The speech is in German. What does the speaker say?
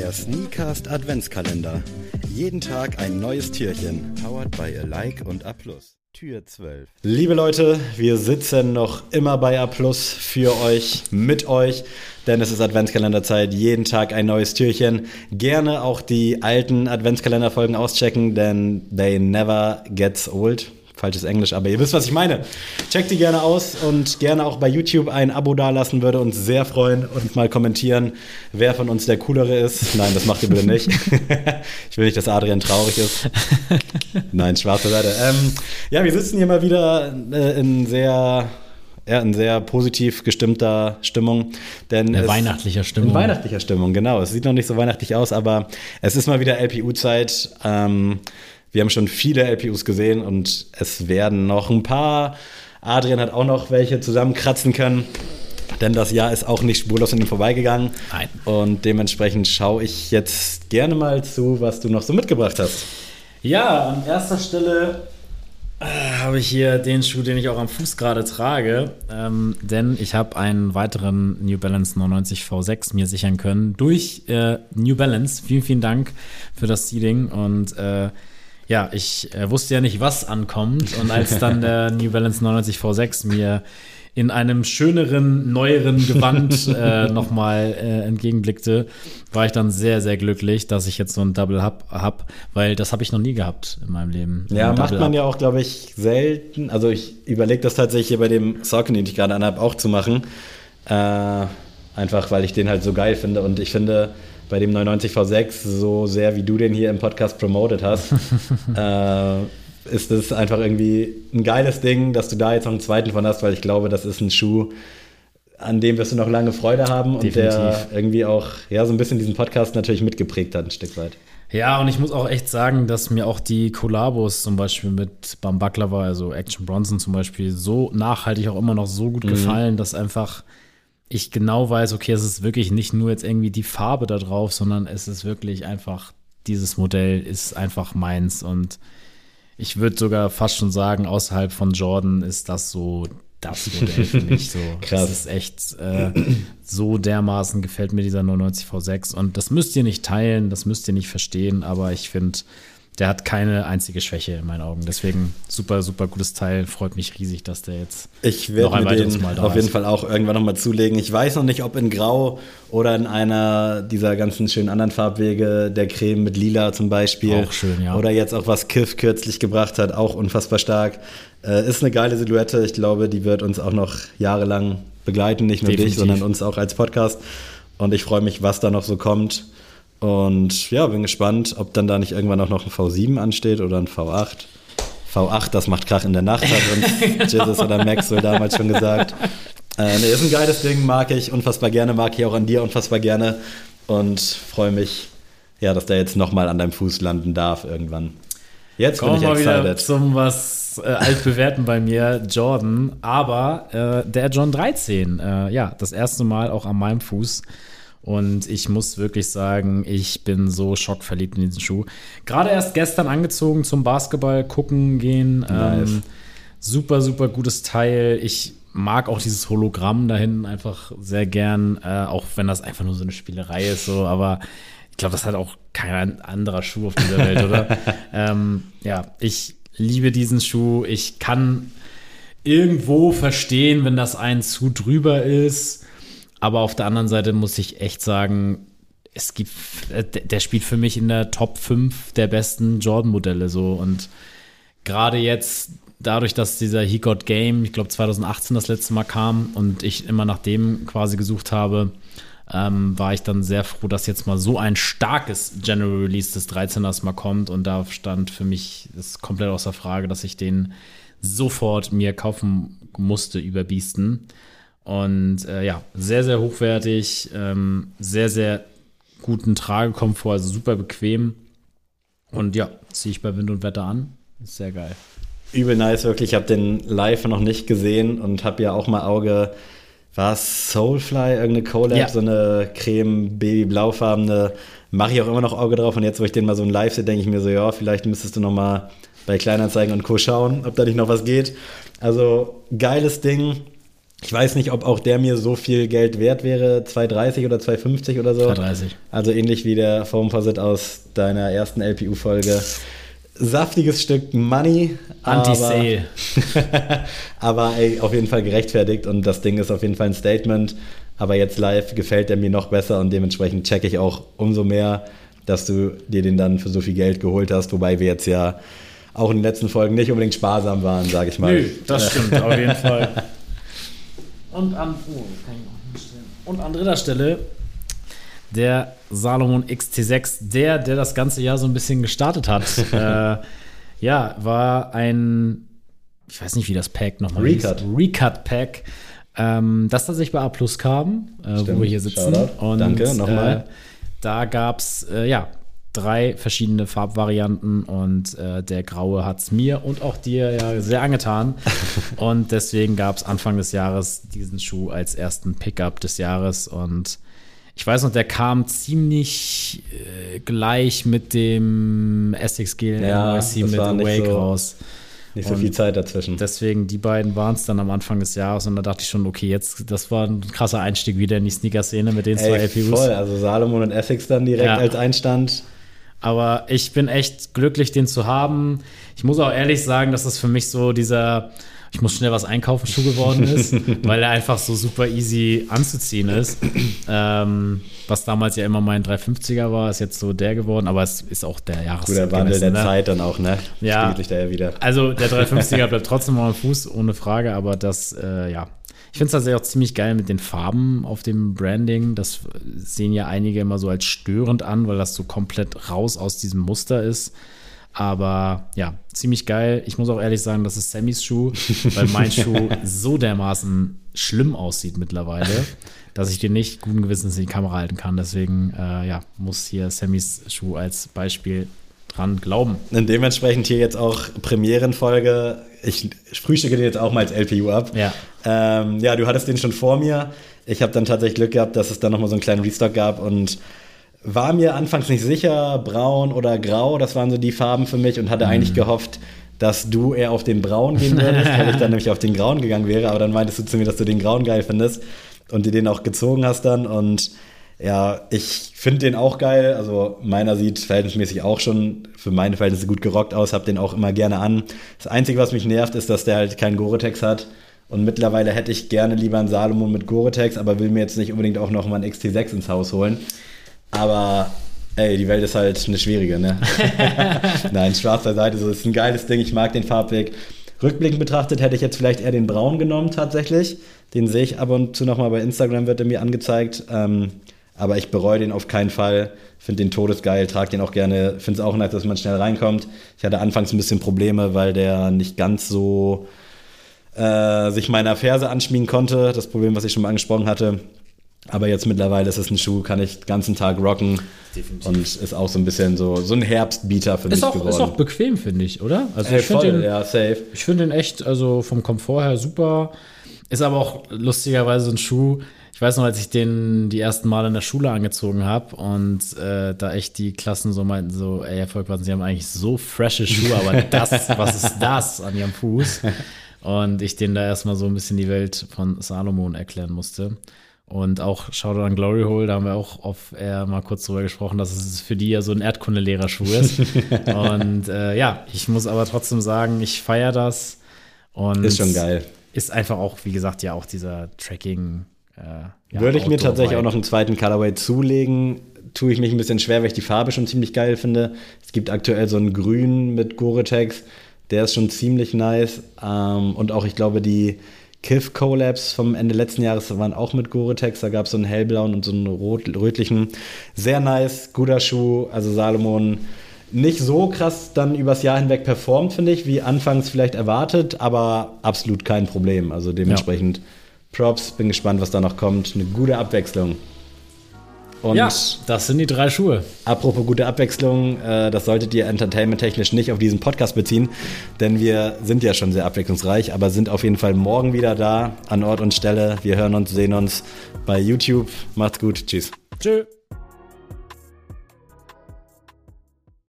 Der Sneakast Adventskalender. Jeden Tag ein neues Türchen. Powered by a Like und A Plus. Tür 12. Liebe Leute, wir sitzen noch immer bei A Plus für euch, mit euch, denn es ist Adventskalenderzeit. Jeden Tag ein neues Türchen. Gerne auch die alten Adventskalenderfolgen auschecken, denn they never gets old falsches Englisch, aber ihr wisst, was ich meine. Checkt die gerne aus und gerne auch bei YouTube ein Abo dalassen, würde uns sehr freuen und mal kommentieren, wer von uns der coolere ist. Nein, das macht ihr bitte nicht. ich will nicht, dass Adrian traurig ist. Nein, schwarze Seite. Ähm, ja, wir sitzen hier mal wieder äh, in sehr ja, in sehr positiv gestimmter Stimmung. Denn in weihnachtlicher Stimmung. In weihnachtlicher Stimmung, genau. Es sieht noch nicht so weihnachtlich aus, aber es ist mal wieder LPU-Zeit. Ähm, wir haben schon viele LPUs gesehen und es werden noch ein paar. Adrian hat auch noch welche zusammenkratzen können. Denn das Jahr ist auch nicht spurlos an ihm vorbeigegangen. Nein. Und dementsprechend schaue ich jetzt gerne mal zu, was du noch so mitgebracht hast. Ja, an erster Stelle äh, habe ich hier den Schuh, den ich auch am Fuß gerade trage. Ähm, denn ich habe einen weiteren New Balance 99 V6 mir sichern können durch äh, New Balance. Vielen, vielen Dank für das Seeding und äh, ja, ich äh, wusste ja nicht, was ankommt. Und als dann der New Balance 99 V6 mir in einem schöneren, neueren Gewand äh, nochmal äh, entgegenblickte, war ich dann sehr, sehr glücklich, dass ich jetzt so ein Double Hub habe, weil das habe ich noch nie gehabt in meinem Leben. Ja, macht man ja auch, glaube ich, selten. Also ich überlege das tatsächlich hier bei dem Socken, den ich gerade anhabe, auch zu machen. Äh, einfach, weil ich den halt so geil finde. Und ich finde, bei dem 990 V6, so sehr wie du den hier im Podcast promoted hast, äh, ist es einfach irgendwie ein geiles Ding, dass du da jetzt noch einen zweiten von hast, weil ich glaube, das ist ein Schuh, an dem wirst du noch lange Freude haben und Definitiv. der irgendwie auch ja, so ein bisschen diesen Podcast natürlich mitgeprägt hat, ein Stück weit. Ja, und ich muss auch echt sagen, dass mir auch die Kollabos zum Beispiel mit Bam Baklava, also Action Bronson zum Beispiel, so nachhaltig auch immer noch so gut mhm. gefallen, dass einfach ich genau weiß, okay, es ist wirklich nicht nur jetzt irgendwie die Farbe da drauf, sondern es ist wirklich einfach, dieses Modell ist einfach meins und ich würde sogar fast schon sagen, außerhalb von Jordan ist das so das Modell für mich so. Krass. Das ist echt äh, so dermaßen gefällt mir dieser 99 V6 und das müsst ihr nicht teilen, das müsst ihr nicht verstehen, aber ich finde, der hat keine einzige Schwäche in meinen Augen. Deswegen super, super gutes Teil. Freut mich riesig, dass der jetzt ich noch ein weiteres Mal da auf jeden Fall auch irgendwann nochmal zulegen. Ich weiß noch nicht, ob in Grau oder in einer dieser ganzen schönen anderen Farbwege, der Creme mit Lila zum Beispiel. Auch schön, ja. Oder jetzt auch was Kiff kürzlich gebracht hat, auch unfassbar stark. Äh, ist eine geile Silhouette. Ich glaube, die wird uns auch noch jahrelang begleiten. Nicht nur Definitiv. dich, sondern uns auch als Podcast. Und ich freue mich, was da noch so kommt. Und ja, bin gespannt, ob dann da nicht irgendwann auch noch ein V7 ansteht oder ein V8. V8, das macht Krach in der Nacht, hat uns genau. Jesus oder Maxwell damals schon gesagt. Äh, nee, ist ein geiles Ding, mag ich unfassbar gerne, mag ich auch an dir unfassbar gerne und freue mich, ja, dass der jetzt nochmal an deinem Fuß landen darf irgendwann. Jetzt Kommen bin ich excited. Wieder zum was äh, altbewährten bei mir, Jordan, aber äh, der John 13, äh, ja, das erste Mal auch an meinem Fuß. Und ich muss wirklich sagen, ich bin so schockverliebt in diesen Schuh. Gerade erst gestern angezogen zum Basketball gucken gehen. Nice. Ähm, super, super gutes Teil. Ich mag auch dieses Hologramm da hinten einfach sehr gern, äh, auch wenn das einfach nur so eine Spielerei ist, so, aber ich glaube, das hat auch kein anderer Schuh auf dieser Welt, oder? ähm, ja, ich liebe diesen Schuh. Ich kann irgendwo verstehen, wenn das ein zu drüber ist. Aber auf der anderen Seite muss ich echt sagen, es gibt, äh, der spielt für mich in der Top 5 der besten Jordan-Modelle so. Und gerade jetzt, dadurch, dass dieser He Got Game, ich glaube 2018 das letzte Mal kam und ich immer nach dem quasi gesucht habe, ähm, war ich dann sehr froh, dass jetzt mal so ein starkes General Release des 13ers mal kommt. Und da stand für mich das komplett außer Frage, dass ich den sofort mir kaufen musste über Biesten. Und äh, ja, sehr, sehr hochwertig, ähm, sehr, sehr guten Tragekomfort, also super bequem. Und ja, ziehe ich bei Wind und Wetter an. Ist sehr geil. Übel nice, wirklich. Ich habe den live noch nicht gesehen und habe ja auch mal Auge. War es Soulfly, irgendeine Collab, ja. so eine creme baby-blaufarbene. Mache ich auch immer noch Auge drauf. Und jetzt, wo ich den mal so live sehe, denke ich mir so, ja, vielleicht müsstest du noch mal bei Kleinanzeigen und Co. schauen, ob da nicht noch was geht. Also, geiles Ding Ich weiß nicht, ob auch der mir so viel Geld wert wäre, 2,30 oder 2,50 oder so. 2,30. Also ähnlich wie der Foamposit aus deiner ersten LPU-Folge. Saftiges Stück Money. Anti-Sale. Aber, aber ey, auf jeden Fall gerechtfertigt und das Ding ist auf jeden Fall ein Statement. Aber jetzt live gefällt er mir noch besser und dementsprechend checke ich auch umso mehr, dass du dir den dann für so viel Geld geholt hast. Wobei wir jetzt ja auch in den letzten Folgen nicht unbedingt sparsam waren, sage ich mal. Nö, das stimmt, auf jeden Fall. Und an, oh, und an dritter Stelle der Salomon XT6, der, der das ganze Jahr so ein bisschen gestartet hat. äh, ja, war ein, ich weiß nicht, wie das Pack nochmal Recut. Recut-Pack, ähm, das tatsächlich bei A Plus kam, äh, wo wir hier sitzen. Und, Danke, nochmal. Äh, da gab es, äh, ja, drei verschiedene Farbvarianten und äh, der graue hat es mir und auch dir ja sehr angetan. und deswegen gab es Anfang des Jahres diesen Schuh als ersten Pickup des Jahres und ich weiß noch, der kam ziemlich äh, gleich mit dem Essex Gel ja, NYC mit Wake so, raus. Nicht so und viel Zeit dazwischen. Deswegen, die beiden waren es dann am Anfang des Jahres und da dachte ich schon, okay, jetzt, das war ein krasser Einstieg wieder in die Sneaker-Szene mit den Ey, zwei LPUs. Voll, also Salomon und Essex dann direkt ja. als Einstand. Aber ich bin echt glücklich, den zu haben. Ich muss auch ehrlich sagen, dass das für mich so dieser, ich muss schnell was einkaufen, Schuh geworden ist, weil er einfach so super easy anzuziehen ist. Ähm, was damals ja immer mein 350er war, ist jetzt so der geworden, aber es ist auch der Jahres. Guter Wandel der ne? Zeit dann auch, ne? Ja. Spiegelt da ja wieder. Also der 350er bleibt trotzdem mal am Fuß, ohne Frage, aber das, äh, ja, ich finde es tatsächlich auch ziemlich geil mit den Farben auf dem Branding. Das sehen ja einige immer so als störend an, weil das so komplett raus aus diesem Muster ist. Aber ja, ziemlich geil. Ich muss auch ehrlich sagen, das ist Sammys Schuh, weil mein Schuh so dermaßen schlimm aussieht mittlerweile, dass ich den nicht guten Gewissens in die Kamera halten kann. Deswegen äh, ja, muss hier Sammys Schuh als Beispiel dran glauben. Und dementsprechend hier jetzt auch Premierenfolge. Ich frühstücke den jetzt auch mal als LPU ab. Ja. Ähm, ja, du hattest den schon vor mir. Ich habe dann tatsächlich Glück gehabt, dass es dann nochmal so einen kleinen Restock gab und war mir anfangs nicht sicher, braun oder grau, das waren so die Farben für mich und hatte mhm. eigentlich gehofft, dass du eher auf den braun gehen würdest, weil ich dann nämlich auf den grauen gegangen wäre, aber dann meintest du zu mir, dass du den grauen geil findest und dir den auch gezogen hast dann und ja, ich finde den auch geil. Also meiner sieht verhältnismäßig auch schon für meine Verhältnisse gut gerockt aus, habe den auch immer gerne an. Das Einzige, was mich nervt, ist, dass der halt keinen Gore-Tex hat. Und mittlerweile hätte ich gerne lieber einen Salomon mit Gore-Tex, aber will mir jetzt nicht unbedingt auch noch mal einen XT6 ins Haus holen. Aber ey, die Welt ist halt eine schwierige, ne? Nein, schwarz beiseite, so ist ein geiles Ding. Ich mag den Farbweg. Rückblickend betrachtet hätte ich jetzt vielleicht eher den Braun genommen tatsächlich. Den sehe ich ab und zu nochmal bei Instagram, wird er mir angezeigt. Ähm, aber ich bereue den auf keinen Fall. Finde den todesgeil, trage den auch gerne. Finde es auch nice, dass man schnell reinkommt. Ich hatte anfangs ein bisschen Probleme, weil der nicht ganz so äh, sich meiner Ferse anschmiegen konnte. Das Problem, was ich schon mal angesprochen hatte. Aber jetzt mittlerweile ist es ein Schuh, kann ich den ganzen Tag rocken. Definitiv. Und ist auch so ein bisschen so, so ein Herbstbieter für ist mich auch, geworden. Ist auch bequem, finde ich, oder? Also Ey, ich finde den, ja, safe. Ich finde den echt, also vom Komfort her super. Ist aber auch lustigerweise ein Schuh, ich weiß noch, als ich den die ersten Mal in der Schule angezogen habe und äh, da echt die Klassen so meinten, so, ey, Herr Volkmann, Sie haben eigentlich so frische Schuhe, aber das, was ist das an Ihrem Fuß? Und ich denen da erstmal so ein bisschen die Welt von Salomon erklären musste. Und auch Shoutout an Glory Hole, da haben wir auch auf er mal kurz drüber gesprochen, dass es für die ja so ein Erdkundelehrerschuh ist. und äh, ja, ich muss aber trotzdem sagen, ich feiere das. Und ist schon geil. Ist einfach auch, wie gesagt, ja auch dieser Tracking- äh, ja, Würde ich mir tatsächlich auch noch einen zweiten Colorway zulegen. Tue ich mich ein bisschen schwer, weil ich die Farbe schon ziemlich geil finde. Es gibt aktuell so einen Grün mit Gore-Tex. Der ist schon ziemlich nice. Ähm, und auch, ich glaube, die Kiff Collabs vom Ende letzten Jahres waren auch mit Gore-Tex. Da gab es so einen hellblauen und so einen rot rötlichen. Sehr nice, guter Schuh. Also Salomon nicht so krass dann übers Jahr hinweg performt, finde ich, wie anfangs vielleicht erwartet, aber absolut kein Problem. Also dementsprechend ja. Props, bin gespannt, was da noch kommt. Eine gute Abwechslung. Und ja, das sind die drei Schuhe. Apropos gute Abwechslung, äh, das solltet ihr entertainment-technisch nicht auf diesen Podcast beziehen, denn wir sind ja schon sehr abwechslungsreich, aber sind auf jeden Fall morgen wieder da, an Ort und Stelle. Wir hören uns, sehen uns bei YouTube. Macht's gut, tschüss. Tschüss.